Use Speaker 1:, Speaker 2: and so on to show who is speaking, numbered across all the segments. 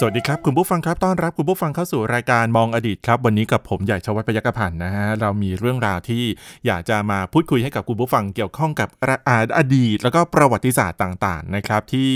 Speaker 1: สวัสดีครับ คุณผู้ฟังครับต้อนรับคุณผู้ฟังเข้าสู่รายการมองอดีตครับ วันนี้กับผมใหญ่ชวัฒน์พยัคฆพันธ์นะฮะเรามีเรื่องราวที่อยากจะมาพูดคุยให้กับคุณผู้ฟังเกี่ยวข้องกับอดีต แล้วก็ประวัติศาสตร์ต่าง ๆ นะครับ ที่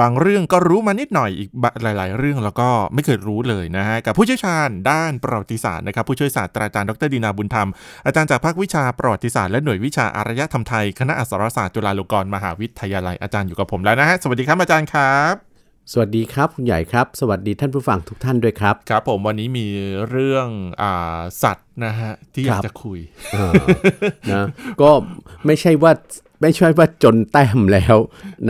Speaker 1: บางเรื่องก็รู้มานิดหน่อยอีกหลาย ๆ เรื่องแล้วก็ไม่เคยรู้เลยนะฮะกับผู้เชี่ยวชาญด้านประวัติศาสตร์นะครับผู้ช่วยศาสตราจารย์ดรดีนาบุญธรรมอาจารย์จากภาควิชาประวัติศาสตร์และหน่วยวิชาอารยธรรมไทยคณะอักษรศาสตร์จุฬาลงกรณ์มหาวิทยาลัยอาจารย์อยู่กับผมแล้วนะฮะสวัสดีครับอาจารย์ครับ
Speaker 2: สวัสดีครับ คุณใหญ่ครับ สวัสดีท่านผู้ฟังทุกท่านด้วยครับ
Speaker 1: ครับ ผมวันนี้มีเรื่องอ่าสัตว์นะฮะ ที่อยากจะคุย
Speaker 2: นะก็ไม่ใช่ว่าไม่ใช่ว่าจนแต้มแล้ว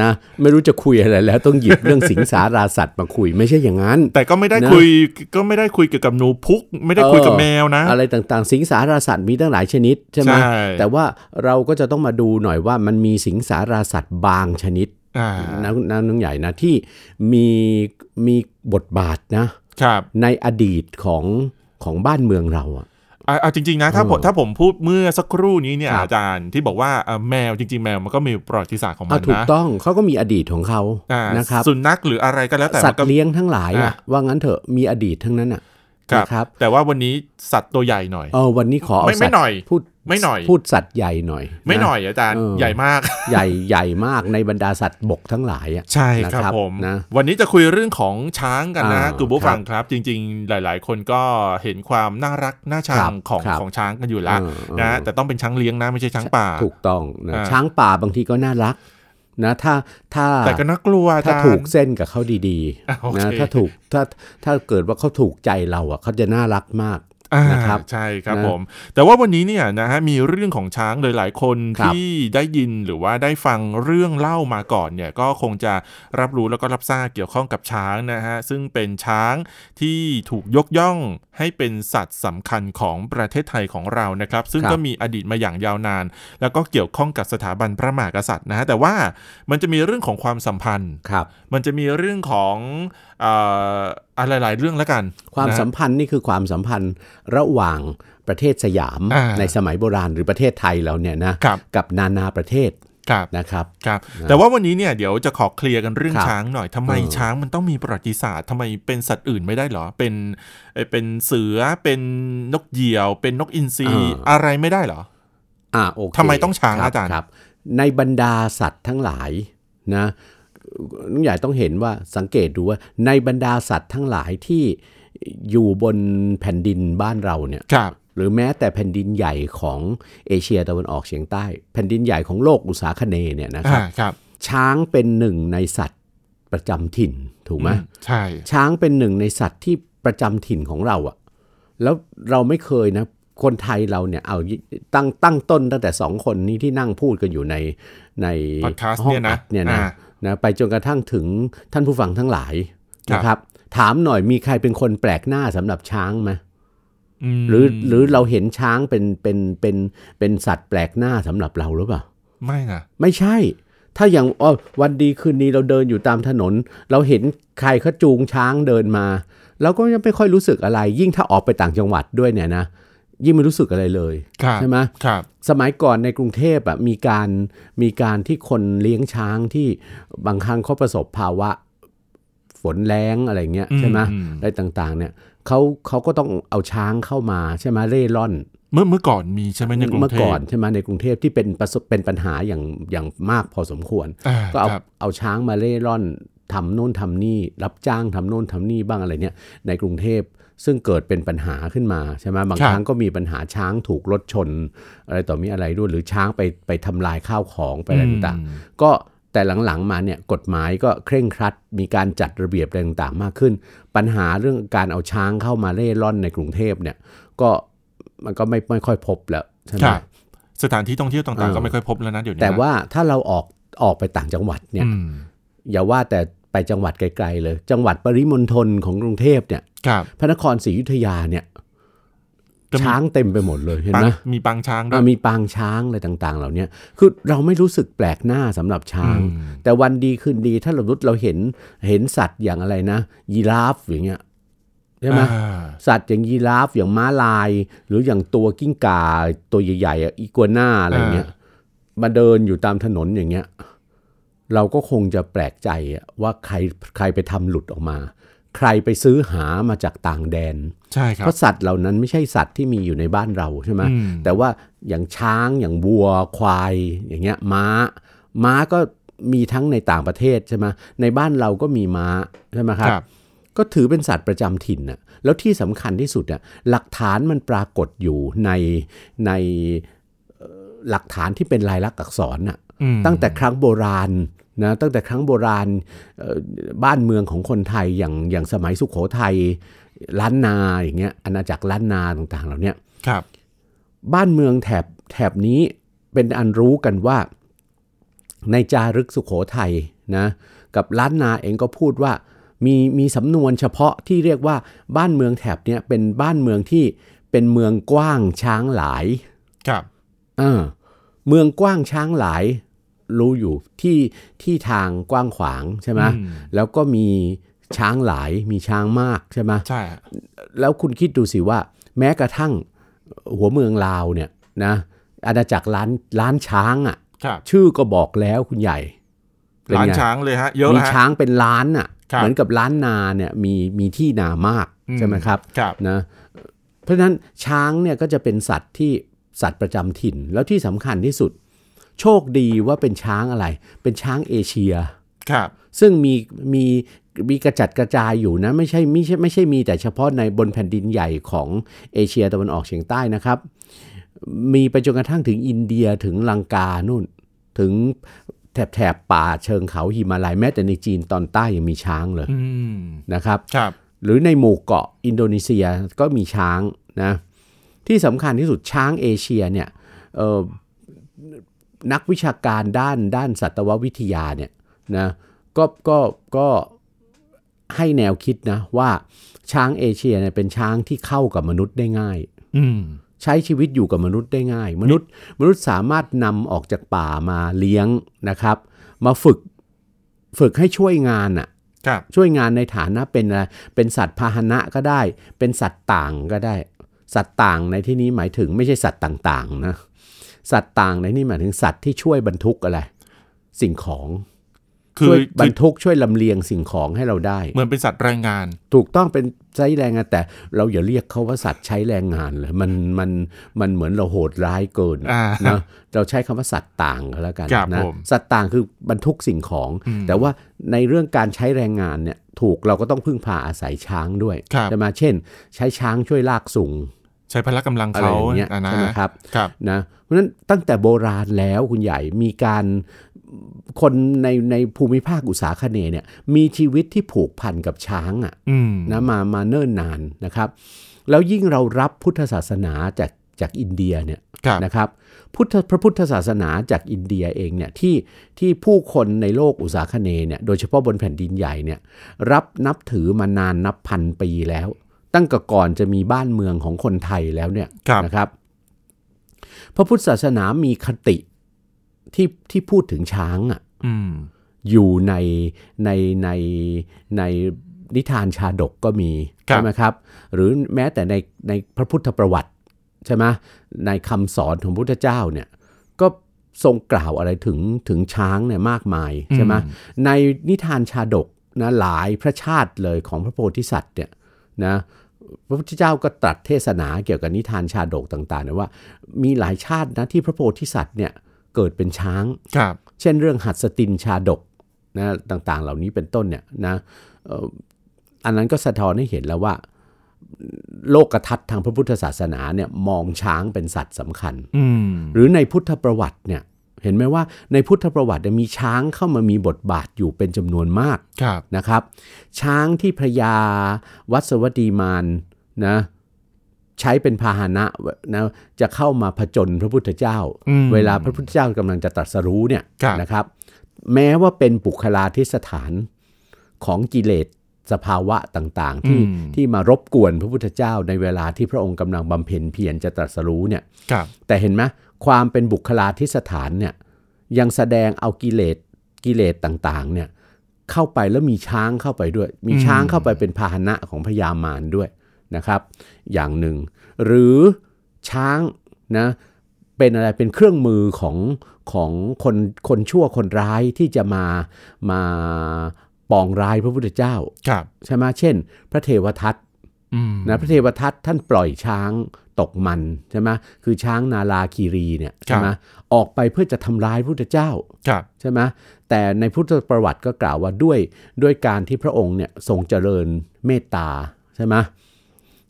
Speaker 2: นะ ไม่รู้จะคุยอะไรแล้วต้องหยิบเรื่องสิงสาราสัตว์มาคุยไม่ใช่อย่างนั้น
Speaker 1: แต่ก็ไม่ได้คุยก็ไม่ได้คุยเกี่ยวกับหนูพุก ไม่ได้คุยกับแมวนะ
Speaker 2: อะไรต่างๆ สิงสาราสัตว์มีตั้งหลายชนิดใช่ไหมแต่ว่าเราก็จะต้องมาดูหน่อยว่ามันมีสิงสาราสัตว์บางชนิด นะนะน้องใหญ่นะที่มีมีบทบาทนะครับในอดีตของของบ้านเมืองเราอะ
Speaker 1: เอาจริงๆนะถ้าผมถ้าผมพูดเมื่อสักครู่นี้เนี่ยอาจารย์ที่บอกว่าแมวจริง ๆ แมวมันก็มีประวัติศาสตร์ของมันนะ
Speaker 2: ถูกต้องเขาก็มีอดีตของเขานะครับ
Speaker 1: สุนัขหรืออะไรก็แล้วแต่
Speaker 2: สัตว์เลี้ยงทั้งหลายอะว่างั้นเถอะมีอดีตทั้งนั้นอะ
Speaker 1: ครับ แต่ว่าวันนี้สัตว์ตัวใหญ่หน่อย
Speaker 2: เออวันนี้ขอ
Speaker 1: ไม่ไม่หน่อย
Speaker 2: พูด
Speaker 1: ไม่หน่อย
Speaker 2: พูดสัตว์ใหญ่หน่อย
Speaker 1: ไม่หน่อยอาจารย์ใหญ่มาก
Speaker 2: ใหญ่ใหญ่มากในบรรดาสัตว์บกทั้งหลายอะ
Speaker 1: ใช่ครับผมนะวันนี้จะคุยเรื่องของช้างกันนะคุณผู้ฟังครับ จริง ๆ หลาย ๆ คนก็เห็นความน่ารักน่าชังของของช้างกันอยู่แล้วนะแต่ต้องเป็นช้างเลี้ยงนะไม่ใช่ช้างป่า
Speaker 2: ถูกต้องนะช้างป่าบางทีก็น่ารัก นะถ้าถ้า
Speaker 1: แต่ก็น่ากลัว
Speaker 2: ถ้าถูกเส้นกับเขาดีๆนะถ้าถูกถ้าถ้าเกิดว่าเขาถูกใจเราอะเขาจะน่ารักมาก นะครับ
Speaker 1: ใช่ครับผม แต่ว่าวันนี้เนี่ยนะฮะมีเรื่องของช้างเลยหลายคนที่ได้ยินหรือว่าได้ฟังเรื่องเล่ามาก่อนเนี่ยก็คงจะรับรู้แล้วก็รับทราบเกี่ยวข้องกับช้างนะฮะซึ่งเป็นช้างที่ถูกยกย่องให้เป็นสัตว์สำคัญของประเทศไทยของเรานะครับ ซึ่งก็มีอดีตมาอย่างยาวนาน แล้วก็เกี่ยวข้องกับสถาบันพระมหากษัตริย์นะฮะแต่ว่ามันจะมีเรื่องของความสัมพันธ์
Speaker 2: ครับ
Speaker 1: มันจะมีเรื่องของ อะไรหลายเรื่องแล้วกัน
Speaker 2: ความสัมพันธ์นี่คือความสัมพันธ์ระหว่างประเทศสยามในสมัยโบราณหรือประเทศไทยเราเนี่ยนะกับนานาประเทศนะครับ
Speaker 1: ครับ แต่ว่าวันนี้เนี่ยเดี๋ยวจะขอเคลียร์กันเรื่องช้างหน่อยทำไมช้างมันต้องมีประวัติศาสตร์ทำไมเป็นสัตว์อื่นไม่ได้หรอ เป็นเป็นเสือเป็นนกเหยี่ยว เป็นนกอินทรีอะไรไม่ได้หรอ
Speaker 2: อ่าโอเค
Speaker 1: ทำไมต้องช้างอาจารย์
Speaker 2: ครับ ในบรรดาสัตว์ทั้งหลายนะ น้องใหญ่ต้องเห็นว่าสังเกตดูว่าในบรรดาสัตว์ทั้งหลายที่อยู่บนแผ่นดินบ้านเราเนี่ยหรือแม้แต่แผ่นดินใหญ่ของเอเชียตะวันออกเฉียงใต้ แผ่นดินใหญ่ของโลกอุตสาคเนเนี่ยนะครับ
Speaker 1: รบ
Speaker 2: ช้างเป็นหนึ่งในสัตว์ประจำถิ่นถูกไหม
Speaker 1: ใช่
Speaker 2: ช้างเป็นหนึ่งในสัตว์ที่ประจำถิ่นของเราอะแล้วเราไม่เคยนะ คนไทยเราเนี่ยเอาตั้งตั้งต้นตั้งแต่สองคนนี้ที่นั่งพูดกันอยู่ในใน
Speaker 1: ห้องอัด
Speaker 2: เนี่ยนะนะไปจนกระทั่งถึงท่านผู้ฟังทั้งหลายนะครับ ถามหน่อยมีใครเป็นคนแปลกหน้าสำหรับช้างไหมหรือหรือเราเห็นช้างเป็นเป็นเป็นเป็นสัตว์แปลกหน้าสำหรับเราหรือเปล่า
Speaker 1: ไม่นะ
Speaker 2: ไม่ใช่ ถ้าอย่างอ๋อวันดีคืนนี้เราเดินอยู่ตามถนน เราเห็นใครเขาจูงช้างเดินมาเราก็ยังไม่ค่อยรู้สึกอะไร ยิ่งถ้าออกไปต่างจังหวัดด้วยเนี่ยนะ ยิ่งไม่รู้สึกอะไรเลยใช่ไหม
Speaker 1: ครับ
Speaker 2: สมัยก่อนในกรุงเทพอะมีการมีการที่คนเลี้ยงช้างที่บางครั้งเขาประสบภาวะฝนแรงอะไรเงี้ยใช่ไหมอะไรต่างๆ เนี่ยเขาเขาก็ต้องเอาช้างเข้ามาใช่ไหมเร่ร่อน
Speaker 1: เมื่อเมื่อก่อนมีใช่ไหมในกรุงเทพเมื่อ
Speaker 2: ก่อนใช่ไหมในกรุงเทพที่เป็นประสบเป็นปัญหาอย่างอย่างมากพอสมควร ก็เอาเอาช้างมาเร่ร่อน ทำโน่นทำนี่ รับจ้างทำโน่นทำนี่บ้างอะไรเนี่ยในกรุงเทพซึ่งเกิดเป็นปัญหาขึ้นมาใช่ไหมบางครั้งก็มีปัญหาช้างถูกรถชน อะไรต่อมีอะไรด้วยหรือช้างไปไปทำลายข้าวของไปอะไรต่างๆก็แต่หลังๆมาเนี่ยกฎหมายก็เคร่งครัด มีการจัดระเบียบอะไรต่างๆมากขึ้น ปัญหาเรื่องการเอาช้างเข้ามาเร่ร่อนในกรุงเทพเนี่ยก็มันก็ไม่ไม่ค่อยพบแล้วใช่ไหม
Speaker 1: สถานที่ท่องเที่ยวต่างๆก็ไม่ค่อยพบแล้วนะเดี๋ยวนี้
Speaker 2: แต่ว่าถ้าเราออกออกไปต่างจังหวัดเนี่ยอย่าว่าแต่ ไปจังหวัดไกลๆเลย จังหวัดปริมณฑลของกรุงเทพเนี่ยพระนครศรีอยุธยาเนี่ยช้างเต็มไปหมดเลยเห็นไหม
Speaker 1: มีปางช้างด้ว
Speaker 2: อะ
Speaker 1: ย
Speaker 2: มีปางช้างอะไรต่าง ๆ เหล่าเนี้ยคือเราไม่รู้สึกแปลกหน้าสำหรับช้าง
Speaker 1: อืม
Speaker 2: แต่วันดีคืนดีถ้าเราเราเห็นเห็นสัตว์อย่างอะไรนะ ยีราฟอย่างเงี้ยใช่ไหม
Speaker 1: อ่า
Speaker 2: สัตว์อย่างยีราฟอย่างม้าลาย หรืออย่างตัวกิ้งก่าตัวใหญ่ๆอะอีกัวน่าอะไรเงี้ยมาเดินอยู่ตามถนนอย่างเงี้ย เราก็คงจะแปลกใจอะว่าใครใครไปทำหลุดออกมา ใครไปซื้อหามาจากต่างแดน
Speaker 1: ใช่ครั
Speaker 2: เพ
Speaker 1: บ
Speaker 2: ราะสัตว์เหล่านั้นไม่ใช่สัตว์ที่มีอยู่ในบ้านเราใช่ไหม
Speaker 1: อืม
Speaker 2: แต่ว่าอย่างช้างอย่างวัวควาย อย่างเงี้ยม้า ม้าก็มีทั้งในต่างประเทศใช่ไหมในบ้านเราก็มีม้าใช่ไหมครับ
Speaker 1: ครับ
Speaker 2: ก็ถือเป็นสัตว์ประจำถิ่นน่ะแล้วที่สำคัญที่สุดอะหลักฐานมันปรากฏอยู่ในในเอ่อหลักฐานที่เป็นลายลักษณ์อักษรน่ะ
Speaker 1: อืม
Speaker 2: ตั้งแต่ครั้งโบราณ นะตั้งแต่ครั้งโบราณเอ่อบ้านเมืองของคนไทยอย่างอย่างสมัยสุขโขทัยล้านนาอย่างเงี้ยอาณาจักรล้านนาต่างๆเหล่าเนี้ย
Speaker 1: ครับ
Speaker 2: บ้านเมืองแถบแถบนี้เป็นอันรู้กันว่า ในจารึกสุขโขทัยนะกับล้านนาเองก็พูดว่ามีมีสำนวนเฉพาะที่เรียกว่าบ้านเมืองแถบเนี้ยเป็นบ้านเมืองที่เป็นเมืองกว้างช้างหลาย
Speaker 1: ครับ
Speaker 2: เออเมืองกว้างช้างหลาย รู้อยู่ที่ที่ทางกว้างขวางใช่ไหม
Speaker 1: อืม
Speaker 2: แล้วก็มีช้างหลายมีช้างมากใช่ไหม
Speaker 1: ใช่ฮะ
Speaker 2: แล้วคุณคิดดูสิว่า แม้กระทั่งหัวเมืองลาวเนี่ยนะอาณาจักรล้านล้านช้างอะ
Speaker 1: ครับ
Speaker 2: ชื่อก็บอกแล้วคุณใหญ่เป็น
Speaker 1: ร้าน
Speaker 2: ไง
Speaker 1: ช้างเลยฮะเยอะ
Speaker 2: มี
Speaker 1: ฮะ
Speaker 2: ช้างเป็นล้านอะ
Speaker 1: ครับ
Speaker 2: เหมือนกับล้านนาเนี่ยมีมีที่นามาก
Speaker 1: อืม
Speaker 2: ใช่ไหมครับ
Speaker 1: ครับ
Speaker 2: นะเพราะฉะนั้นช้างเนี่ยก็จะเป็นสัตว์ที่สัตว์ประจำถิ่น แล้วที่สำคัญที่สุด โชคดีว่าเป็นช้างอะไร เป็นช้างเอเชีย
Speaker 1: ครับ
Speaker 2: ซึ่งมีมีมีกระจัดกระจายอยู่นะไม่ใช่ไม่ใช่ไม่ใช่มีแต่เฉพาะในบนแผ่นดินใหญ่ของเอเชียตะวันออกเฉียงใต้นะครับ มีไปจนกระทั่งถึงอินเดียถึงลังกานู่น ถึงแถบแถบป่าเชิงเขาหิมาลัยแม้แต่ในจีนตอนใต้ยังมีช้างเลย
Speaker 1: อืม
Speaker 2: นะครับ
Speaker 1: ครับ
Speaker 2: หรือในหมู่เกาะอินโดนีเซียก็มีช้างนะที่สำคัญที่สุดช้างเอเชียเนี่ยเอ่อ นักวิชาการด้านด้านสัตววิทยาเนี่ยนะก็ก็ก็ให้แนวคิดนะว่าช้างเอเชียเนี่ยเป็นช้างที่เข้ากับมนุษย์ได้ง่าย
Speaker 1: อืม
Speaker 2: ใช้ชีวิตอยู่กับมนุษย์ได้ง่าย มนุษย์ มนุษย์สามารถนำออกจากป่ามาเลี้ยงนะครับ มาฝึกฝึกให้ช่วยงานอะ
Speaker 1: ครับ
Speaker 2: ช่วยงานในฐานะเป็นอะไรเป็นสัตว์พาหนะก็ได้ เป็นสัตว์ต่างก็ได้ สัตว์ต่างในที่นี้หมายถึงไม่ใช่สัตว์ต่าง ๆ นะ สัตว์ต่างในที่หมายถึงสัตว์ที่ช่วยบรรทุกอะไร สิ่งของ
Speaker 1: คื
Speaker 2: ช่
Speaker 1: อ
Speaker 2: วยบร
Speaker 1: คื
Speaker 2: ร
Speaker 1: อ
Speaker 2: ทุกช่วยลำเลียงสิ่งของให้เราได้
Speaker 1: เหมือนเป็นสัตว์แรงงาน
Speaker 2: ถูกต้องเป็นใช้แรงงาน แต่เราอย่าเรียกเขาว่าสัตว์ใช้แรงงานเลยมันมันมันเหมือนเราโหดร้ายเกิน
Speaker 1: อ่า
Speaker 2: นะเราใช้คำว่าสัตว์ต่างก็แล้วกัน
Speaker 1: ครับ
Speaker 2: นะ
Speaker 1: ผม
Speaker 2: สัตว์ต่างคือบรรทุกสิ่งของ
Speaker 1: อืม
Speaker 2: แต่ว่าในเรื่องการใช้แรงงานเนี่ยถูกเราก็ต้องพึ่งพาอาศัยช้างด้วย
Speaker 1: ครับ
Speaker 2: ใช่ไหมเช่น ใช้ช้างช่วยลากสูง
Speaker 1: ใช้พละกำลัง
Speaker 2: อะไร
Speaker 1: เขา
Speaker 2: อย่างเงี้ย
Speaker 1: อะนะ
Speaker 2: ใช่ไหมครับ
Speaker 1: ครับ
Speaker 2: นะเพราะฉะนั้นตั้งแต่โบราณแล้วคุณใหญ่มีการคนในในภูมิภาคอุตสาคเนย์เนี่ยมีชีวิตที่ผูกพันกับช้างอะ
Speaker 1: อืม
Speaker 2: นะมามาเนิ่นนานนะครับ แล้วยิ่งเรารับพุทธศาสนาจากจากอินเดียเนี่ย
Speaker 1: ครับ
Speaker 2: นะครับพุทธพระพุทธศาสนาจากอินเดียเองเนี่ยที่ที่ผู้คนในโลกอุตสาคเนย์เนี่ยโดยเฉพาะบนแผ่นดินใหญ่เนี่ยรับนับถือมานานนับพันปีแล้ว ตั้งแต่ก่อนจะมีบ้านเมืองของคนไทยแล้วเนี่ย
Speaker 1: ครับ
Speaker 2: นะครับ พระพุทธศาสนามีคติที่ที่พูดถึงช้างอะ
Speaker 1: อืม
Speaker 2: อยู่ในในในในนิทานชาดกก็มี
Speaker 1: ครับ
Speaker 2: ใช่ไหมครับ หรือแม้แต่ในในพระพุทธประวัติใช่ไหมในคำสอนของพระพุทธเจ้าเนี่ย ก็ทรงกล่าวอะไรถึงถึงช้างเนี่ยมากมายใช่ไหม
Speaker 1: อื
Speaker 2: ในนิทานชาดกนะหลายพระชาติเลยของพระโพธิสัตว์เนี่ยนะ พระพุทธเจ้าก็ตรัสเทศนาเกี่ยวกับนิทานชาดกต่างๆนะว่า มีหลายชาตินะที่พระโพธิสัตว์เนี่ยเกิดเป็นช้าง
Speaker 1: ครับ
Speaker 2: เช่นเรื่องหัดสตินชาดกนะต่างๆ เหล่านี้เป็นต้นเนี่ยนะเอ่ออันนั้นก็สะท้อนให้เห็นแล้วว่า โลกทัศน์ทางพระพุทธศาสนาเนี่ยมองช้างเป็นสัตว์สำคัญ
Speaker 1: อืม
Speaker 2: หรือในพุทธประวัติเนี่ย เห็นไหมว่าในพุทธประวัติเนี่ยมีช้างเข้ามามีบทบาทอยู่เป็นจำนวนมาก
Speaker 1: ครับ
Speaker 2: นะครับ ช้างที่พระยาวัสวดีมานนะใช้เป็นพาหนะนะจะเข้ามาผจญพระพุทธเจ้า
Speaker 1: อืม
Speaker 2: เวลาพระพุทธเจ้ากำลังจะตรัสรู้เนี่ย
Speaker 1: ครับ
Speaker 2: นะครับ แม้ว่าเป็นปุคลาธิสถานของกิเลสสภาวะต่าง ๆ ที่
Speaker 1: อืม
Speaker 2: ที่มารบกวนพระพุทธเจ้าในเวลาที่พระองค์กำลังบำเพ็ญเพียรจะตรัสรู้เนี่ย
Speaker 1: ครับ
Speaker 2: แต่เห็นไหม ความเป็นบุคลาธิสถานเนี่ยยังแสดงเอากิเลสกิเลสต่างๆเนี่ยเข้าไปแล้วมีช้างเข้าไปด้วย มีช้างเข้าไปเป็นพาหนะของพญามารด้วยนะครับ อย่างหนึ่ง หรือช้างนะเป็นอะไรเป็นเครื่องมือของของคนคนชั่วคนร้ายที่จะมามาปองร้ายพระพุทธเจ้า
Speaker 1: ครับ
Speaker 2: ใช่ไหมเช่น พระเทวทัต
Speaker 1: อืม
Speaker 2: นะพระเทวทัตท่านปล่อยช้างตกมันใช่ไหมคือช้างนาลาคีรีเนี่ยใช่ไหมออกไปเพื่อจะทำร้ายพระพุทธเจ้า
Speaker 1: ครับ
Speaker 2: ใช่ไหมแต่ในพุทธประวัติก็กล่าวว่าด้วยด้วยการที่พระองค์เนี่ยทรงเจริญเมตตาใช่ไหม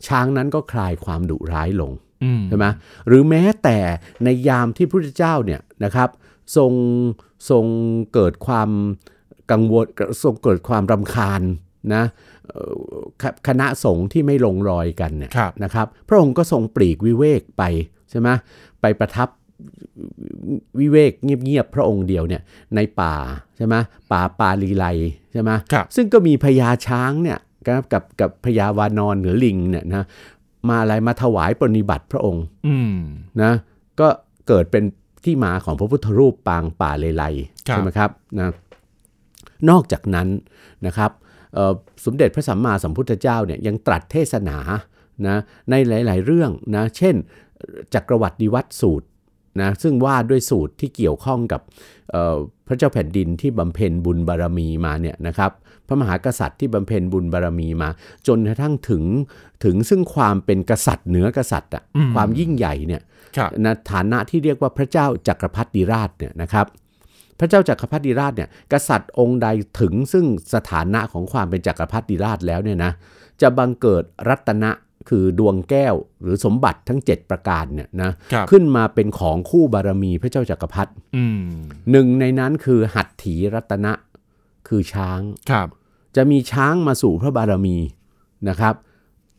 Speaker 2: ช้างนั้นก็คลายความดุร้ายลง
Speaker 1: อืม
Speaker 2: ใช่ไหมหรือแม้แต่ในยามที่พระพุทธเจ้าเนี่ยนะครับทรงทรงเกิดความกังวลทรงเกิดความรำคาญ นะเอ่อคคณะสงฆ์ที่ไม่ลงรอยกันเนี่ย
Speaker 1: ครับ
Speaker 2: นะครับ พระองค์ก็ทรงปลีกวิเวกไปใช่ไหมไปประทับวิเวกเงียบๆพระองค์เดียวเนี่ยในป่าใช่ไหมป่าปาลีไลใช่ไหม
Speaker 1: ครับ
Speaker 2: ซึ่งก็มีพญาช้างเนี่ยกับกับกับพญาวานอนหรือลิงเนี่ยนะมาอะไรมาถวายปรนนิบัติพระองค์
Speaker 1: อืม
Speaker 2: นะก็เกิดเป็นที่มาของพระพุทธรูปปางป่าเลไล
Speaker 1: ครับ
Speaker 2: ใช่ไหมครับนะนอกจากนั้นนะครับเอ่อ สมเด็จพระสัมมาสัมพุทธเจ้าเนี่ยยังตรัสเทศนานะในหลาย ๆ เรื่องนะเช่นจักรวรรดิวัตรสูตรนะซึ่งว่าด้วยสูตรที่เกี่ยวข้องกับเอ่อพระเจ้าแผ่นดินที่บำเพ็ญบุญบารมีมาเนี่ยนะครับพระมหากษัตริย์ที่บำเพ็ญบุญบารมีมา จนกระทั่งถึงถึงซึ่งความเป็นกษัตริย์เหนือกษัตริย์อะ
Speaker 1: อืม
Speaker 2: ความยิ่งใหญ่เนี่ย
Speaker 1: ครับ
Speaker 2: นะฐานะที่เรียกว่าพระเจ้าจักรพรรดิราชเนี่ยนะครับ พระเจ้าจักรพรรดิราชเนี่ยกษัตริย์องค์ใดถึงซึ่งสถานะของความเป็นจักรพรรดิราชแล้วเนี่ยนะจะบังเกิดรัตนะคือดวงแก้วหรือสมบัติทั้ง 7 ประการเนี่ยนะครับขึ้นมาเป็นของคู่บารมีพระเจ้าจักรพรรดิ
Speaker 1: อืม
Speaker 2: หนึ่งในนั้นคือหัตถีรัตนะคือช้าง
Speaker 1: ครับ
Speaker 2: จะมีช้างมาสู่พระบารมีนะครับ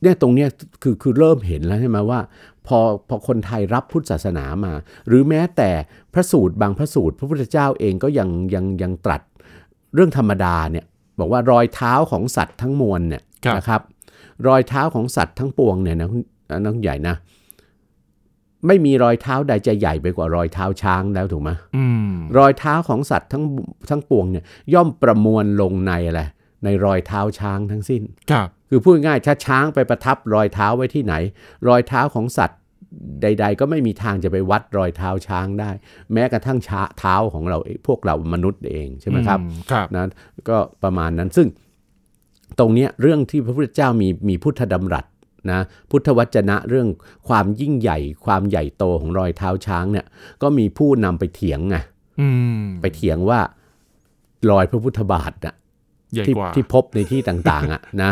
Speaker 2: เนี่ยตรงเนี้ยคือคือเริ่มเห็นแล้วใช่ไหมว่าพอพอคนไทยรับพุทธศาสนามา หรือแม้แต่พระสูตรบางพระสูตร พระพุทธเจ้าเองก็ยังยังยังตรัสเรื่องธรรมดาเนี่ยบอกว่ารอยเท้าของสัตว์ทั้งมวลเนี่ย
Speaker 1: ครับ
Speaker 2: นะครับ รอยเท้าของสัตว์ทั้งปวงเนี่ยนะคุณน้องใหญ่นะไม่มีรอยเท้าใดจะใหญ่ไปกว่ารอยเท้าช้างแล้วถูกไหม
Speaker 1: อืม
Speaker 2: รอยเท้าของสัตว์ทั้งทั้งปวงเนี่ยย่อมประมวลลงในอะไรในรอยเท้าช้างทั้งสิ้น
Speaker 1: ครับ
Speaker 2: คือพูดง่ายๆถ้าช้างไปประทับรอยเท้าไว้ที่ไหน รอยเท้าของสัตว์ใด ๆ ก็ไม่มีทางจะไปวัดรอยเท้าช้างได้ แม้กระทั่งช้าเท้าของเราเองพวกเรามนุษย์เองใช่ไหมครับ
Speaker 1: อืครับ
Speaker 2: นะก็ประมาณนั้นซึ่งตรงเนี้ยเรื่องที่พระพุทธเจ้ามีมีพุทธดำรัสนะพุทธวจนะเรื่องความยิ่งใหญ่ ความใหญ่โตของรอยเท้าช้างเนี่ยก็มีผู้นำไปเถียงไง
Speaker 1: อืม
Speaker 2: ไปเถียงว่ารอยพระพุทธบาทน่ะ
Speaker 1: ใหญ่
Speaker 2: ที่
Speaker 1: กว่า
Speaker 2: ที่พบในที่ต่าง ๆอะนะ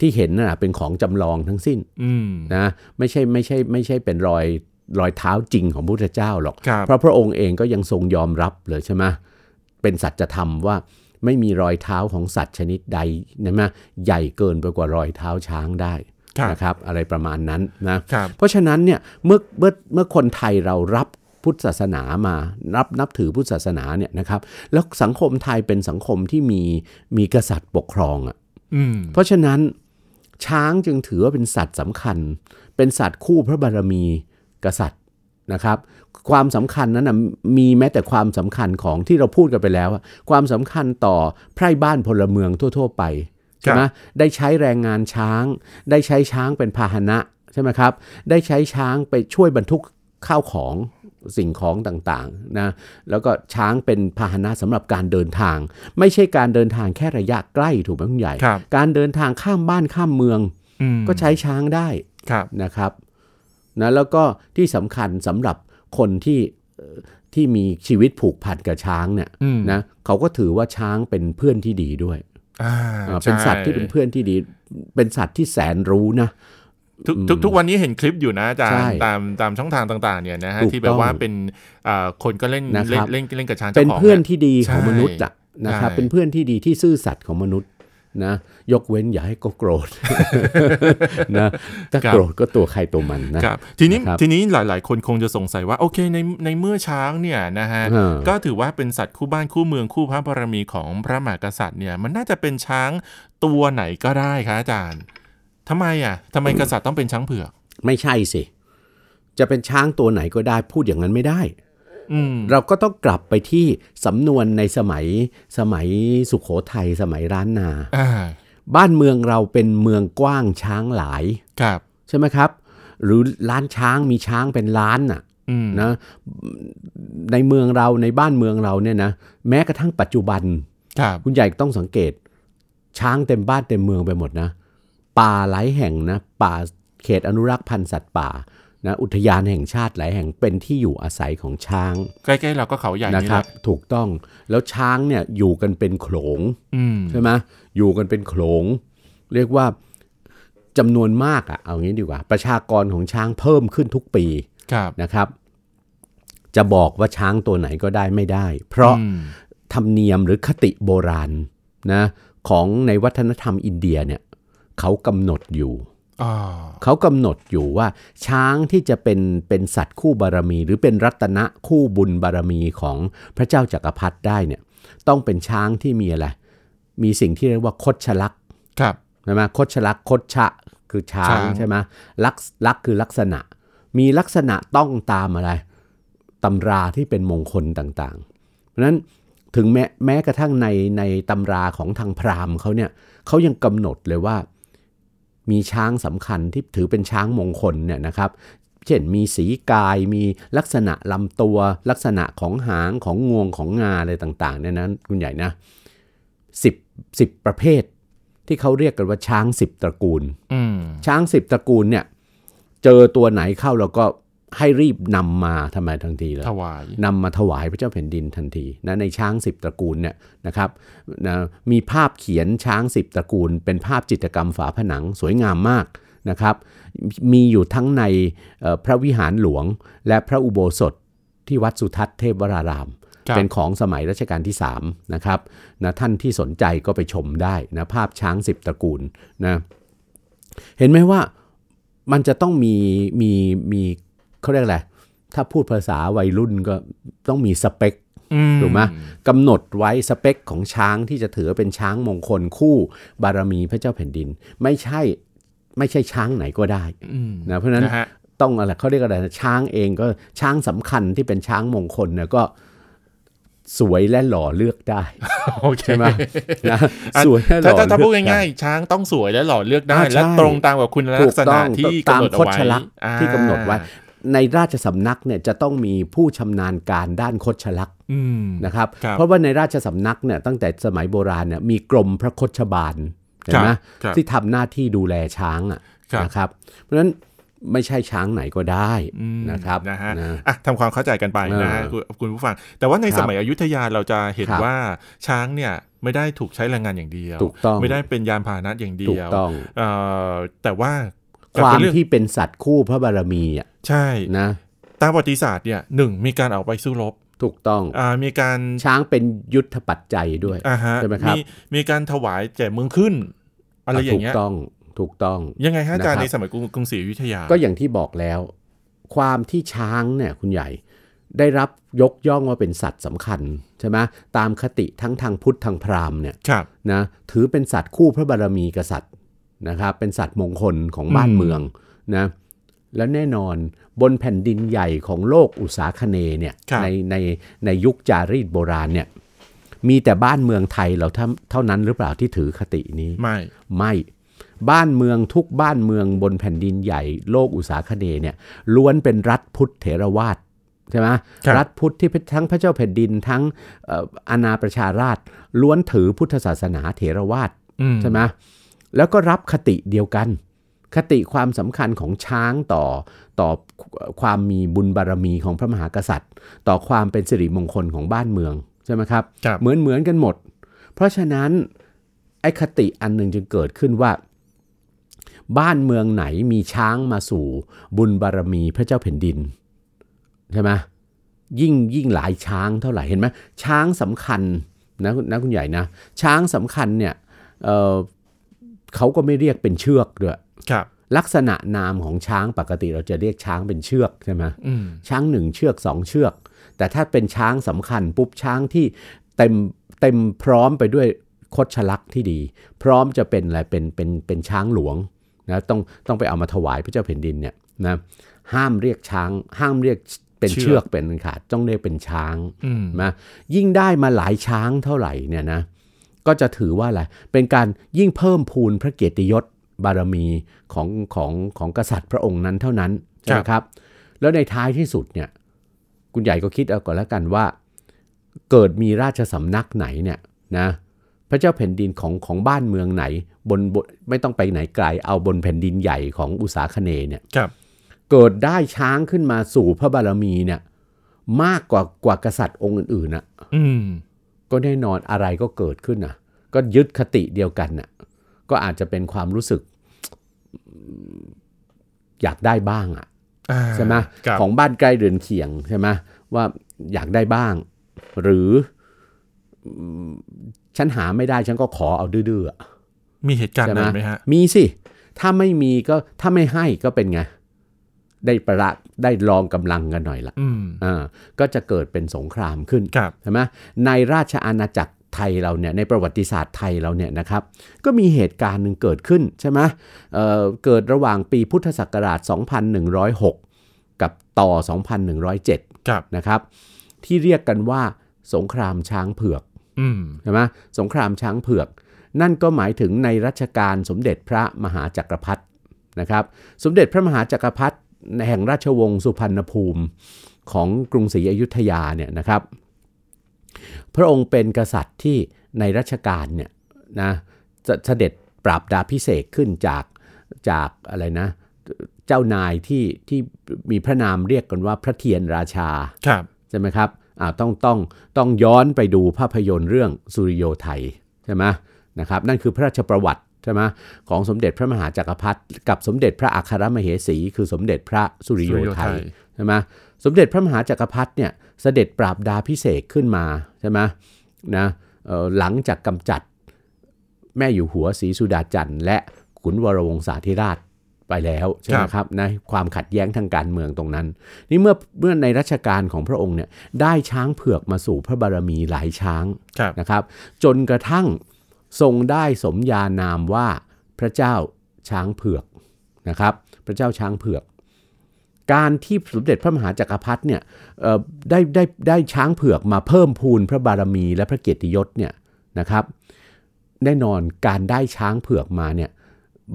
Speaker 2: ที่เห็นน่ะเป็นของจำลองทั้งสิ้น
Speaker 1: อืม
Speaker 2: นะไม่ใช่ไม่ใช่ไม่ใช่เป็นรอยรอยเท้าจริงของพระพุทธเจ้าหรอก
Speaker 1: ครับ
Speaker 2: เพราะพระองค์เองก็ยังทรงยอมรับเลยใช่ไหมเป็นสัจธรรมว่าไม่มีรอยเท้าของสัตว์ชนิดใดนะมใหญ่เกินไปกว่ารอยเท้าช้างได้
Speaker 1: ครับ
Speaker 2: นะครับ อะไรประมาณนั้นนะ
Speaker 1: ครับ
Speaker 2: เพราะฉะนั้นเนี่ยเมื่อเมื่อเมื่อคนไทยเรารับพุทธศาสนามารับนับถือพุทธศาสนาเนี่ยนะครับ แล้วสังคมไทยเป็นสังคมที่มีมีกษัตริย์ปกครองอะ่ะ
Speaker 1: อืม
Speaker 2: เพราะฉะนั้นช้างจึงถือว่าเป็นสัตว์สำคัญ เป็นสัตว์คู่พระบารมีกษัตริย์นะครับ ความสำคัญนั้นนะมีแม้แต่ความสำคัญของที่เราพูดกันไปแล้ว ความสำคัญต่อไพร่บ้านพลเมืองทั่ว ๆ ไปใช่ไหมได้ใช้แรงงานช้าง ได้ใช้ช้างเป็นพาหนะใช่ไหมครับ ได้ใช้ช้างไปช่วยบรรทุกข้าวของ สิ่งของต่างๆนะแล้วก็ช้างเป็นพาหนะสำหรับการเดินทาง ไม่ใช่การเดินทางแค่ระยะใกล้ถูกไหมคุณใหญ่
Speaker 1: ครับ
Speaker 2: การเดินทางข้ามบ้านข้ามเมือง
Speaker 1: อืม
Speaker 2: ก็ใช้ช้างได้
Speaker 1: ครับ
Speaker 2: นะครับนะแล้วก็ที่สำคัญสำหรับคนที่เอ่อที่มีชีวิตผูกพันกับช้างเนี่ย
Speaker 1: อืม
Speaker 2: นะเขาก็ถือว่าช้างเป็นเพื่อนที่ดีด้วย
Speaker 1: อ่า
Speaker 2: อ่าเป็นสัตว์ที่เป็นเพื่อนที่ดี เป็นสัตว์ที่แสนรู้นะ
Speaker 1: ทุกทุกทุกวันนี้เห็นคลิปอยู่นะอาจาร
Speaker 2: ใช่
Speaker 1: ย์ตามตามช่องทางต่างๆเนี่ยนะฮะ
Speaker 2: ถูก
Speaker 1: ที่แบบว่า
Speaker 2: ต้อง
Speaker 1: เป็นอ่าคนก็เล่น
Speaker 2: นะครับ
Speaker 1: เล่นเล่นเล่นกับช้าง
Speaker 2: เป็น
Speaker 1: จ้าของ
Speaker 2: เพื่อน
Speaker 1: อะ
Speaker 2: ที่ดีของ
Speaker 1: ใช่
Speaker 2: มนุษย์อะนะครับ
Speaker 1: ใช่
Speaker 2: เป็นเพื่อนที่ดีที่ซื่อสัตย์ของมนุษย์นะยกเว้นอย่าให้ก็โกรธนะถ้าโกรธก็ตัวใครตัวมันนะครับ
Speaker 1: ทีนี้
Speaker 2: นะครับ
Speaker 1: ทีนี้หลาย ๆ คนคงจะสงสัยว่าโอเคในในเมื่อช้างเนี่ยนะฮะ
Speaker 2: เออ
Speaker 1: ก็ถือว่าเป็นสัตว์คู่บ้านคู่เมืองคู่พระบารมีของพระมหากษัตริย์เนี่ยมันน่าจะเป็นช้างตัวไหนก็ได้คะอาจารย์ ทำไมอะทำไมกษัตริย์ต้องเป็นช้างเผือก
Speaker 2: ไม่ใช่สิ จะเป็นช้างตัวไหนก็ได้พูดอย่างนั้นไม่ได้
Speaker 1: อืม
Speaker 2: เราก็ต้องกลับไปที่สำนวนในสมัยสมัยสุขโขทัยสมัยร้านนา
Speaker 1: อ่า
Speaker 2: บ้านเมืองเราเป็นเมืองกว้างช้างหลาย
Speaker 1: ครับ
Speaker 2: ใช่ไหมครับ หรือล้านช้างมีช้างเป็นล้านน่ะ
Speaker 1: อืม
Speaker 2: นะในเมืองเราในบ้านเมืองเราเนี่ยนะแม้กระทั่งปัจจุบัน
Speaker 1: ครับ
Speaker 2: คุณใหญ่ต้องสังเกต ช้างเต็มบ้านเต็มเมืองไปหมดนะ ป่าหลายแห่งนะป่าเขตอนุรักษ์พันธุ์สัตว์ป่านะอุทยานแห่งชาติหลายแห่งเป็นที่อยู่อาศัยของช้าง
Speaker 1: ใกล้ๆเราก็เขาใหญ่
Speaker 2: นะ
Speaker 1: นี่
Speaker 2: ค
Speaker 1: แห
Speaker 2: รับ
Speaker 1: ละ
Speaker 2: ถูกต้องแล้วช้างเนี่ยอยู่กันเป็นโขลง
Speaker 1: อืม
Speaker 2: ใช่ไหมอยู่กันเป็นโขลง เรียกว่าจำนวนมากอะเอางี้ดีกว่า ประชากรของช้างเพิ่มขึ้นทุกปี
Speaker 1: ครับ
Speaker 2: นะครับ จะบอกว่าช้างตัวไหนก็ได้ไม่ได้ เพราะ
Speaker 1: อืม
Speaker 2: ธรรมเนียมหรือคติโบราณนะของในวัฒนธรรมอินเดียเนี่ย เขากำหนดอยู่
Speaker 1: อ่า
Speaker 2: เขากำหนดอยู่ว่าช้างที่จะเป็นเป็นสัตว์คู่บารมี หรือเป็นรัตนะคู่บุญบารมีของพระเจ้าจักรพรรดิได้เนี่ย ต้องเป็นช้างที่มีอะไรมีสิ่งที่เรียกว่าคดชลักษณ์
Speaker 1: ครับ
Speaker 2: ใช่ไหมคดชลักษณ์คดชะคือช้าง
Speaker 1: ช้าง
Speaker 2: ใช่ไหมลักษลักษณ์คือลักษณะ มีลักษณะต้องตามอะไรตำราที่เป็นมงคลต่างๆ เพราะฉะนั้นถึงแม้แม้กระทั่งในในตำราของทางพราหมณ์เขาเนี่ยเขายังกำหนดเลยว่า มีช้างสำคัญที่ถือเป็นช้างมงคลเนี่ยนะครับเช่นมีสีกายมีลักษณะลำตัว ลักษณะของหางของงวงของงาอะไรต่างๆเนี่ยนะคุณใหญ่นะสิบสิบประเภท ที่เขาเรียกกันว่าช้างสิบตระกูล
Speaker 1: อืม
Speaker 2: ช้างสิบตระกูลเนี่ย เจอตัวไหนเข้าเราก็ ให้รีบนำมาทำไมทันทีเลย
Speaker 1: ถวาย
Speaker 2: นำมาถวายพระเจ้าแผ่นดินทันทีนะในช้างสิบตระกูลเนี่ยนะครับนะมีภาพเขียนช้างสิบตระกูล เป็นภาพจิตรกรรมฝาผนังสวยงามมากนะครับ มีอยู่ทั้งในเอ่อพระวิหารหลวง และพระอุโบสถที่วัดสุทัศน์เทพวราราม
Speaker 1: ครับ
Speaker 2: เป็นของสมัยรัชกาลที่3นะครับนะท่านที่สนใจก็ไปชมได้นะภาพช้างสิบตระกูลนะเห็นไหมว่ามันจะต้องมีมีมี เขาเรียกอะไรถ้าพูดภาษาวัยรุ่นก็ต้องมีสเปค
Speaker 1: อื
Speaker 2: ถูกไหมกำหนดไว้สเปคของช้างที่จะถือว่าเป็นช้างมงคลคู่บารมีพระเจ้าแผ่นดิน ไม่ใช่ไม่ใช่ช้างไหนก็ได้
Speaker 1: อืม
Speaker 2: นะเพราะฉะนั้น
Speaker 1: นะฮะ
Speaker 2: ต้องอะไรเขาเรียกอะไรนะช้างเองก็ช้างสำคัญที่เป็นช้างมงคลเนี่ยก็สวยและหล่อเลือกได้
Speaker 1: โอเค
Speaker 2: ใช่ไหมนะ
Speaker 1: อะ
Speaker 2: สวยและห
Speaker 1: ถ้า
Speaker 2: ล่อ
Speaker 1: ถ้าถ้า
Speaker 2: เลื
Speaker 1: พูด
Speaker 2: อกได้
Speaker 1: ง่ายๆช้างต้องสวยและหล่อเลือกได้
Speaker 2: อ่าใช่
Speaker 1: และตรงตามกับคุณลั
Speaker 2: ถู
Speaker 1: ก
Speaker 2: ก
Speaker 1: ษ
Speaker 2: ต้
Speaker 1: ณะ
Speaker 2: อง
Speaker 1: ที่
Speaker 2: ตากำม
Speaker 1: หนด
Speaker 2: โค
Speaker 1: เอา
Speaker 2: ช
Speaker 1: ไว้
Speaker 2: ลักษณ์
Speaker 1: อ่า
Speaker 2: ที่กำหนดไว้ ในราชสำนักเนี่ยจะต้องมีผู้ชำนาญการด้านโคชลักษณ์
Speaker 1: อืม
Speaker 2: นะครับ
Speaker 1: ครับ
Speaker 2: เพราะว่าในราชสำนักเนี่ยตั้งแต่สมัยโบราณเนี่ยมีกรมพระโคชบาลเห็นไหม
Speaker 1: ครับ
Speaker 2: ที่ทำหน้าที่ดูแลช้างอะ
Speaker 1: ครับ
Speaker 2: นะครับ เพราะฉะนั้นไม่ใช่ช้างไหนก็ได้
Speaker 1: อืม
Speaker 2: นะครับ
Speaker 1: นะฮะ
Speaker 2: นะ
Speaker 1: อะทำความเข้าใจกันไปนะฮะ
Speaker 2: เออ
Speaker 1: คุณคุณผู้ฟัง แต่ว่าใน
Speaker 2: ครับ
Speaker 1: สมัยอยุธยาเราจะเห็น
Speaker 2: ครับ
Speaker 1: ว่าช้างเนี่ยไม่ได้ถูกใช้แรงงานอย่างเดียว
Speaker 2: ถูกต้อง
Speaker 1: ไม่ได้เป็นยานพาหนะอย่างเดี
Speaker 2: ถูก
Speaker 1: ยว
Speaker 2: ต้อง
Speaker 1: เอ่อแต่ว่า
Speaker 2: ความ
Speaker 1: เป็นเรื่อง
Speaker 2: ที่เป็นสัตว์คู่พระบารมีอะ
Speaker 1: ใช่
Speaker 2: นะ
Speaker 1: ตามประวัติศาสตร์เนี่ยหนึ่งมีการออกไปสู้รบ
Speaker 2: ถูกต้อง
Speaker 1: อ่ามีการ
Speaker 2: ช้างเป็นยุทธปัจจัยด้วย
Speaker 1: อ่าฮะ
Speaker 2: ใช่ไหมครับ
Speaker 1: มีมีการถวายแจกเมืองขึ้น อะไรอย่างเงี้ย
Speaker 2: ถูกต้องถูกต้อง
Speaker 1: ยังไงฮะอาจารย์
Speaker 2: นะครับ
Speaker 1: ในสมัยกรุงกรุงศรีอยุธยา
Speaker 2: ก็อย่างที่บอกแล้ว ความที่ช้างเนี่ยคุณใหญ่ได้รับยกย่องว่าเป็นสัตว์สำคัญใช่ไหมตามคติทั้งทางพุทธทางพราหมณ์เนี่ย
Speaker 1: ครับ
Speaker 2: นะถือเป็นสัตว์คู่พระบารมีกษัตริย์นะครับเป็นสัตว์มงคลของบ้าน
Speaker 1: อืม
Speaker 2: เมืองนะ และแน่นอนบนแผ่นดินใหญ่ของโลกอุษาคเนย์เนี่ยในในในยุคจารีตโบราณเนี่ยมีแต่บ้านเมืองไทยเราเท่าเท่านั้นหรือเปล่าที่ถือคตินี้
Speaker 1: ไม่
Speaker 2: ไม่บ้านเมืองทุกบ้านเมืองบนแผ่นดินใหญ่โลกอุษาคเนย์เนี่ยล้วนเป็นรัฐพุทธเถรวาทใช่ไหม
Speaker 1: ครับ
Speaker 2: รัฐพุทธที่ทั้งพระเจ้าแผ่นดินทั้งเอ่ออาณาประชาราชล้วนถือพุทธศาสนาเถรวาท
Speaker 1: อืม
Speaker 2: ใช่ไหมแล้วก็รับคติเดียวกัน คติความสำคัญของช้างต่อต่อความมีบุญบารมีของพระมหากษัตริย์ ต่อความเป็นสิริมงคลของบ้านเมืองใช่ไหมครับ
Speaker 1: ครับ
Speaker 2: เหมือนเหมือนกันหมด เพราะฉะนั้นไอ้คติอันหนึ่งจึงเกิดขึ้นว่า บ้านเมืองไหนมีช้างมาสู่บุญบารมีพระเจ้าแผ่นดินใช่ไหมยิ่งยิ่งหลายช้างเท่าไหร่เห็นไหมช้างสำคัญนะนะคุณใหญ่นะ ช้างสำคัญเนี่ยเอ่อเขาก็ไม่เรียกเป็นเชือกด้วย
Speaker 1: ครับ
Speaker 2: ลักษณะนามของช้างปกติเราจะเรียกช้างเป็นเชือกใช่ไหม
Speaker 1: อืม
Speaker 2: ช้างหนึ่งเชือกสองเชือก แต่ถ้าเป็นช้างสำคัญปุ๊บช้างที่เต็มเต็มพร้อมไปด้วยคดชลักษณ์ที่ดี พร้อมจะเป็นอะไรเป็นเป็นเป็นช้างหลวงนะต้องต้องไปเอามาถวายพระเจ้าแผ่นดินเนี่ยนะห้ามเรียกช้าง ห้ามเรียกเป็นเชือกเป็นอันขาดต้องเรียกเป็นช้าง
Speaker 1: อืม
Speaker 2: นะยิ่งได้มาหลายช้างเท่าไหร่เนี่ยนะก็จะถือว่าอะไรเป็นการยิ่งเพิ่มพูนพระเกียรติยศ บารมีของของของกษัตริย์พระองค์นั้นเท่านั้นใช่ไหมครับ แล้วในท้ายที่สุดเนี่ยคุณใหญ่ก็คิดเอาก่อนแล้วกันว่า เกิดมีราชสำนักไหนเนี่ยนะพระเจ้าแผ่นดินของของบ้านเมืองไหนบนบนไม่ต้องไปไหนไกลเอาบนแผ่นดินใหญ่ของอุษาคเนย์เนี่ย
Speaker 1: ครับ
Speaker 2: เกิดได้ช้างขึ้นมาสู่พระบารมีเนี่ยมากกว่ากว่ากษัตริย์องค์อื่นๆน่ะ
Speaker 1: อืม
Speaker 2: ก็แน่นอนอะไรก็เกิดขึ้นน่ะก็ยึดคติเดียวกันน่ะก็อาจจะเป็นความรู้สึก อยากได้บ้างอะ
Speaker 1: อ่า
Speaker 2: ใช่ไหม
Speaker 1: ครับ
Speaker 2: ของบ้านใกล้เรือนเคียงใช่ไหมว่าอยากได้บ้าง หรืออืมฉันหาไม่ได้ฉันก็ขอเอาดื้อๆอะ
Speaker 1: มีเหตุการณ์
Speaker 2: ใช่
Speaker 1: อะ
Speaker 2: ไหม
Speaker 1: ไรไหมฮะ
Speaker 2: มีสิ ถ้าไม่มีก็ถ้าไม่ให้ก็เป็นไง ได้ประละได้ลองกำลังกันหน่อยละ
Speaker 1: อืม
Speaker 2: อ่าก็จะเกิดเป็นสงครามขึ้น
Speaker 1: ครับ
Speaker 2: ใช่ไหมในราชอาณาจักร ไทยเราเนี่ยในประวัติศาสตร์ไทยเราเนี่ยนะครับก็มีเหตุการณ์หนึ่งเกิดขึ้นใช่ไหมเอ่อเกิดระหว่างปีพุทธศักราช 2106 กับต่อ 2107
Speaker 1: ครับ
Speaker 2: นะครับที่เรียกกันว่าสงครามช้างเผือก
Speaker 1: อืม
Speaker 2: ใช่ไหมสงครามช้างเผือก นั่นก็หมายถึงในรัชกาลสมเด็จพระมหาจักรพรรดินะครับสมเด็จพระมหาจักรพรรดิแห่งราชวงศ์สุพรรณภูมิของกรุงศรีอยุธยาเนี่ยนะครับ พระองค์เป็นกษัตริย์ที่ในรัชกาลเนี่ยนะจะเสด็จปราบดาพิเศษกขึ้นจากจากอะไรนะเจ้านายที่ที่มีพระนามเรียกกันว่าพระเทียนราชา
Speaker 1: ครับ
Speaker 2: ใช่ไหมครับอ่าต้องต้องต้องย้อนไปดูภาพยนตร์เรื่องสุริโยไทยใช่ไหมนะครับนั่นคือพระราชประวัติใช่ไหมของสมเด็จพระมหาจักรพรรดิกับสมเด็จพระอัครมเหสี คือสมเด็จพระสุริโยไทยใช่ไหมสมเด็จพระมหาจักรพรรดิเนี่ย เสด็จปราบดาพิเศษกขึ้นมาใช่ไหมนะเอ่อหลังจากกำจัดแม่อยู่หัวศรีสุดาจันทร์และขุนวรวงศาธิราชไปแล้วใช่ไหมครับนะความขัดแย้งทางการเมืองตรงนั้น นี่เมื่อเมื่อในรัชกาลของพระองค์เนี่ยได้ช้างเผือกมาสู่พระบารมีหลายช้าง
Speaker 1: ครับ
Speaker 2: นะครับ จนกระทั่งทรงได้สมญานามว่าพระเจ้าช้างเผือกนะครับ พระเจ้าช้างเผือก การที่สมเด็จพระมหาจักรพรรดิเนี่ยเอ่อได้ได้ได้ช้างเผือกมาเพิ่มพูนพระบารมีและพระเกียรติยศเนี่ยนะครับ แน่นอนการได้ช้างเผือกมาเนี่ย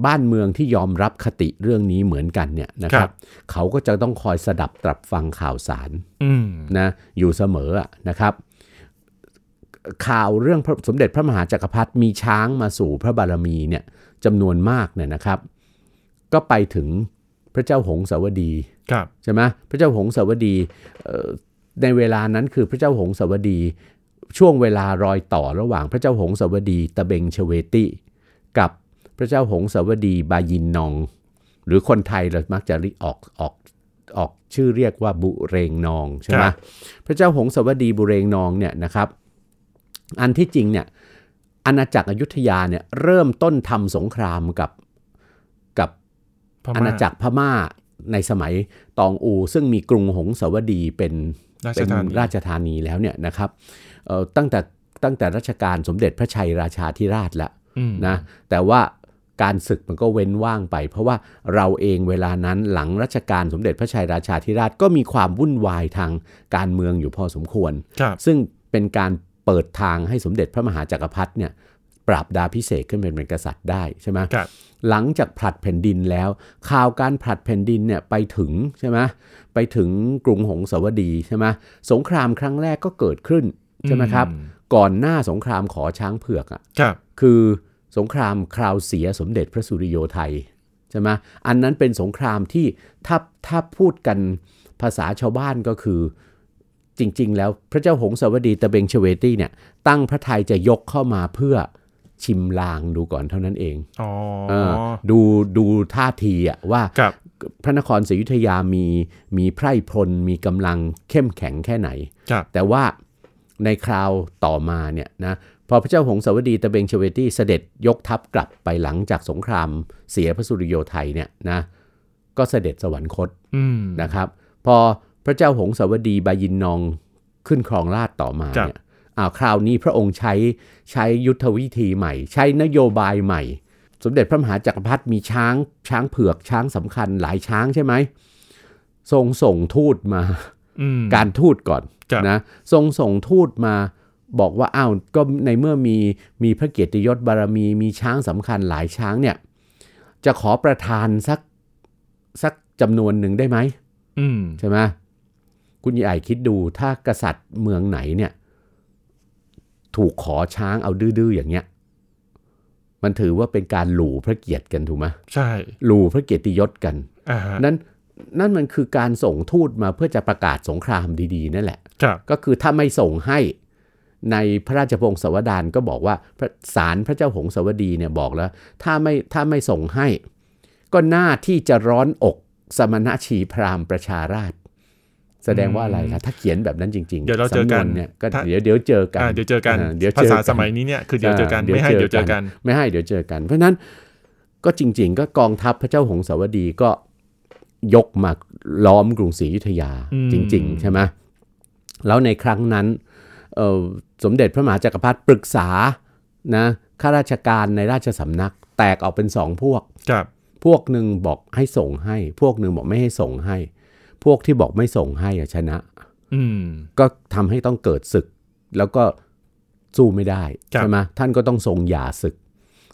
Speaker 2: บ้านเมืองที่ยอมรับคติเรื่องนี้เหมือนกันเนี่ยนะค
Speaker 1: ครั
Speaker 2: รับบเขาก็จะต้องคอยสดับตรับฟังข่าวสาร
Speaker 1: อืม
Speaker 2: นะอยู่เสมออะนะครับ ข่าวเรื่องพระสมเด็จพระมหาจักรพรรดิมีช้างมาสู่พระบารมีเนี่ยจำนวนมากเนี่ยนะครับ ก็ไปถึง พระเจ้าหงสาวดี
Speaker 1: ครับ
Speaker 2: ใช่ไหมพระเจ้าหงสาวดีเอ่อในเวลานั้นคือพระเจ้าหงสาวดีช่วงเวลารอยต่อระหว่างพระเจ้าหงสาวดีตะเบงชเวติ กับพระเจ้าหงสาวดีบายินนอง หรือคนไทยเรามักจะเรียกออกออกออกชื่อเรียกว่าบุเรงนองใช่ไหม
Speaker 1: ครับ
Speaker 2: พระเจ้าหงสาวดีบุเรงนองเนี่ยนะครับ อันที่จริงเนี่ยอาณาจักรอยุธยาเนี่ยเริ่มต้นทำสงครามกับกับ
Speaker 1: พม่
Speaker 2: อาณาจักรพม่าในสมัยตองอู ซึ่งมีกรุงหงสาวดีเป็น
Speaker 1: ราช
Speaker 2: เป็น
Speaker 1: ธานี
Speaker 2: ราชธานีแล้วเนี่ยนะครับเอ่อตั้งแต่ตั้งแต่รัชกาลสมเด็จพระชัยราชาธิราชแล้ว
Speaker 1: อืม
Speaker 2: นะแต่ว่าการศึกมันก็เว้นว่างไป เพราะว่าเราเองเวลานั้นหลังรัชกาลสมเด็จพระชัยราชาธิราชก็มีความวุ่นวายทางการเมืองอยู่พอสมควร
Speaker 1: ครับ
Speaker 2: ซึ่งเป็นการเปิดทางให้สมเด็จพระมหาจักรพรรดิเนี่ย ปราบดาพิเศษกขึ้นเป็นเป็นกษัตริย์ได้ใช่ไหม
Speaker 1: ครับ
Speaker 2: หลังจากผลัดแผ่นดินแล้วข่าวการผลัดแผ่นดินเนี่ยไปถึงใช่ไหมไปถึงกรุงหงสาวดีใช่ไหมสงครามครั้งแรกก็เกิดขึ้นใช่ไหมครับ
Speaker 1: อืม
Speaker 2: ก่อนหน้าสงครามขอช้างเผือกอะ
Speaker 1: ครับ
Speaker 2: คือสงครามคราวเสียสมเด็จพระสุริโยไทยใช่ไหมอันนั้นเป็นสงครามที่ถ้าถ้าพูดกันภาษาชาวบ้านก็คือจริง ๆ แล้วพระเจ้าหงสาวดีตะเบงเชเวตี้เนี่ยตั้งพระทัยจะยกเข้ามาเพื่อ ชิมลางดูก่อนเท่านั้นเอง
Speaker 1: อ๋อ
Speaker 2: เออดูดูท่าทีอะว่า
Speaker 1: ครับ
Speaker 2: พระนครศรีอยุธยามีมีไพร่พลมีกำลังเข้มแข็งแค่ไหน
Speaker 1: ครับ
Speaker 2: แต่ว่าในคราวต่อมาเนี่ยนะพอพระเจ้าหงสาวดีตะเบงเชเวตี้เสด็จยกทัพกลับไปหลังจากสงครามเสียพระสุริโยไทยเนี่ยนะก็เสด็จสวรรคต
Speaker 1: อืม
Speaker 2: นะครับ พอพระเจ้าหงสาวดีบายินนองขึ้นครองราชย์ต่อมา
Speaker 1: ครับ
Speaker 2: เนี่ยอ้าว คราวนี้พระองค์ใช้ใช้ยุทธวิธีใหม่ ใช้นโยบายใหม่ สมเด็จพระมหาจักรพรรดิมีช้างช้างเผือกช้างสำคัญหลายช้างใช่ไหมทรงส่งทูตมา
Speaker 1: อืม
Speaker 2: การทูตก่อน
Speaker 1: ครับ
Speaker 2: นะทรงส่งทูตมาบอกว่าอ้าวก็ในเมื่อมีมีพระเกียรติยศบารมีมีช้างสำคัญหลายช้างเนี่ยจะขอประทานสักสักจำนวนหนึ่งได้ไหม
Speaker 1: อืม
Speaker 2: ใช่ไหมคุณใหญ่คิดดูถ้ากษัตริย์เมืองไหนเนี่ย ถูกขอช้างเอาดื้อๆอย่างเงี้ย มันถือว่าเป็นการหลู่พระเกียรติกันถูกไหม
Speaker 1: ใช่
Speaker 2: หลู่พระเกียรติยศกัน
Speaker 1: อ่าฮะ
Speaker 2: นั่นนั่นมันคือการส่งทูตมาเพื่อจะประกาศสงครามดีๆ นั่นแหละ
Speaker 1: ครับ
Speaker 2: ก็คือถ้าไม่ส่งให้ในพระราชพงศาวดารก็บอกว่าพระศาลพระเจ้าหงสาวดีเนี่ยบอกแล้ว ถ้าไม่ถ้าไม่ส่งให้ ก็หน้าที่จะร้อนอกสมณชีพราหมณ์ประชาราช แสดงว่าอะไรล่ะถ้าเขียนแบบนั้นจริงๆ
Speaker 1: เดี๋ยวเราเจอกัน
Speaker 2: สำวเนี่ยก็
Speaker 1: ถ้า
Speaker 2: เดี๋ยวเดี๋ยวเจอกัน
Speaker 1: อ่าเดี๋ยวเจอกันา
Speaker 2: เดี๋ยว
Speaker 1: ภา
Speaker 2: เจอ
Speaker 1: ษา
Speaker 2: กัน
Speaker 1: สมัยนี้เนี่ยคือเดี๋ยวเจอกันไม่ให้เดี๋ยวเจอกัน
Speaker 2: ไม่ให้เดี๋ยวเจอกัน เพราะฉะนั้นก็จริง ๆ ก็กองทัพพระเจ้าหงสาวดีก็ยกมาล้อมกรุงศรีอยุธยา
Speaker 1: อืม
Speaker 2: จริง ๆ ใช่ไหมแล้วในครั้งนั้นเอ่อสมเด็จพระมหาจักรพรรดิปรึกษานะข้าราชการในราชสำนักแตกออกเป็นสองพวก
Speaker 1: ครับ
Speaker 2: พวกหนึ่งบอกให้ส่งให้ พวกหนึ่งบอกไม่ให้ส่งให้ พวกที่บอกไม่ส่งให้อะชนะ
Speaker 1: อืม
Speaker 2: ก็ทำให้ต้องเกิดศึก แล้วก็สู้ไม่ได้
Speaker 1: ครับ
Speaker 2: ใช่ไหมท่านก็ต้องทรงหย่าศึก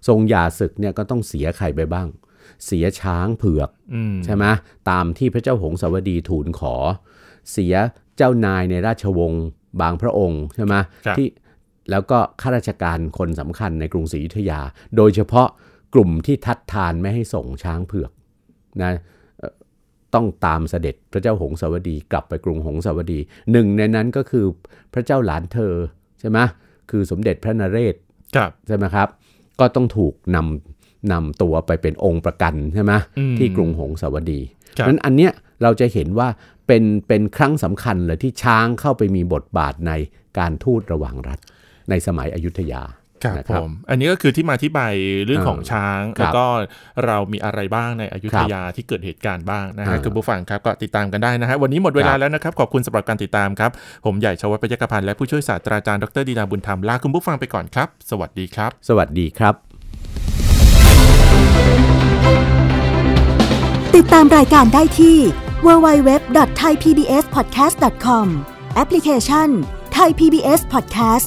Speaker 2: ทรงหย่าศึกเนี่ยก็ต้องเสียใครไปบ้าง เสียช้างเผือก
Speaker 1: อืม
Speaker 2: ใช่ไหมตามที่พระเจ้าหงสาวดีทูลขอ เสียเจ้านายในราชวงศ์บางพระองค์ใช่ไหม
Speaker 1: ครับ
Speaker 2: ที่แล้วก็ข้าราชการคนสำคัญในกรุงศรีอยุธยา โดยเฉพาะกลุ่มที่ทัดทานไม่ให้ส่งช้างเผือกนะเอ่อ ต้องตามเสด็จพระเจ้าหงสาวดีกลับไปกรุงหงสาวดี หนึ่งในนั้นก็คือพระเจ้าหลานเธอใช่ไหมคือสมเด็จพระนเรศ
Speaker 1: ครับ
Speaker 2: ใช่ไหมครับ ก็ต้องถูกนำนำตัวไปเป็นองค์ประกันใช่ไหม
Speaker 1: อืม
Speaker 2: ที่กรุงหงสาวดี
Speaker 1: ครับ
Speaker 2: นั้นอันเนี้ยเราจะเห็นว่าเป็นเป็นครั้งสำคัญเลยที่ช้างเข้าไปมีบทบาทในการทูตระหว่างรัฐในสมัยอยุธยา
Speaker 1: ครับ
Speaker 2: นะ
Speaker 1: ผมอันนี้ก็คือที่มาที่ไปเรื่องของช้าง
Speaker 2: ครับ
Speaker 1: แล้วก็เรามีอะไรบ้างในอยุธยาที่เกิดเหตุการณ์บ้างนะฮะ
Speaker 2: อ่า
Speaker 1: คุณผู้ฟังครับก็ติดตามกันได้นะฮะวันนี้หมดเวลา
Speaker 2: ครับ
Speaker 1: แล้วนะครับ ขอบคุณสำหรับการติดตามครับ ผมใหญ่ชวัฒน์ปยกพันธ์และผู้ช่วยศาสตราจารย์ดรดีนาบุญธรรมลาคุณผู้ฟังไปก่อนครับ สวัสดีครับ
Speaker 2: สวัสดีครับ
Speaker 3: ติดตามรายการได้ที่ www.thaipbspodcast.com แอปพลิเคชัน Thai PBS Podcast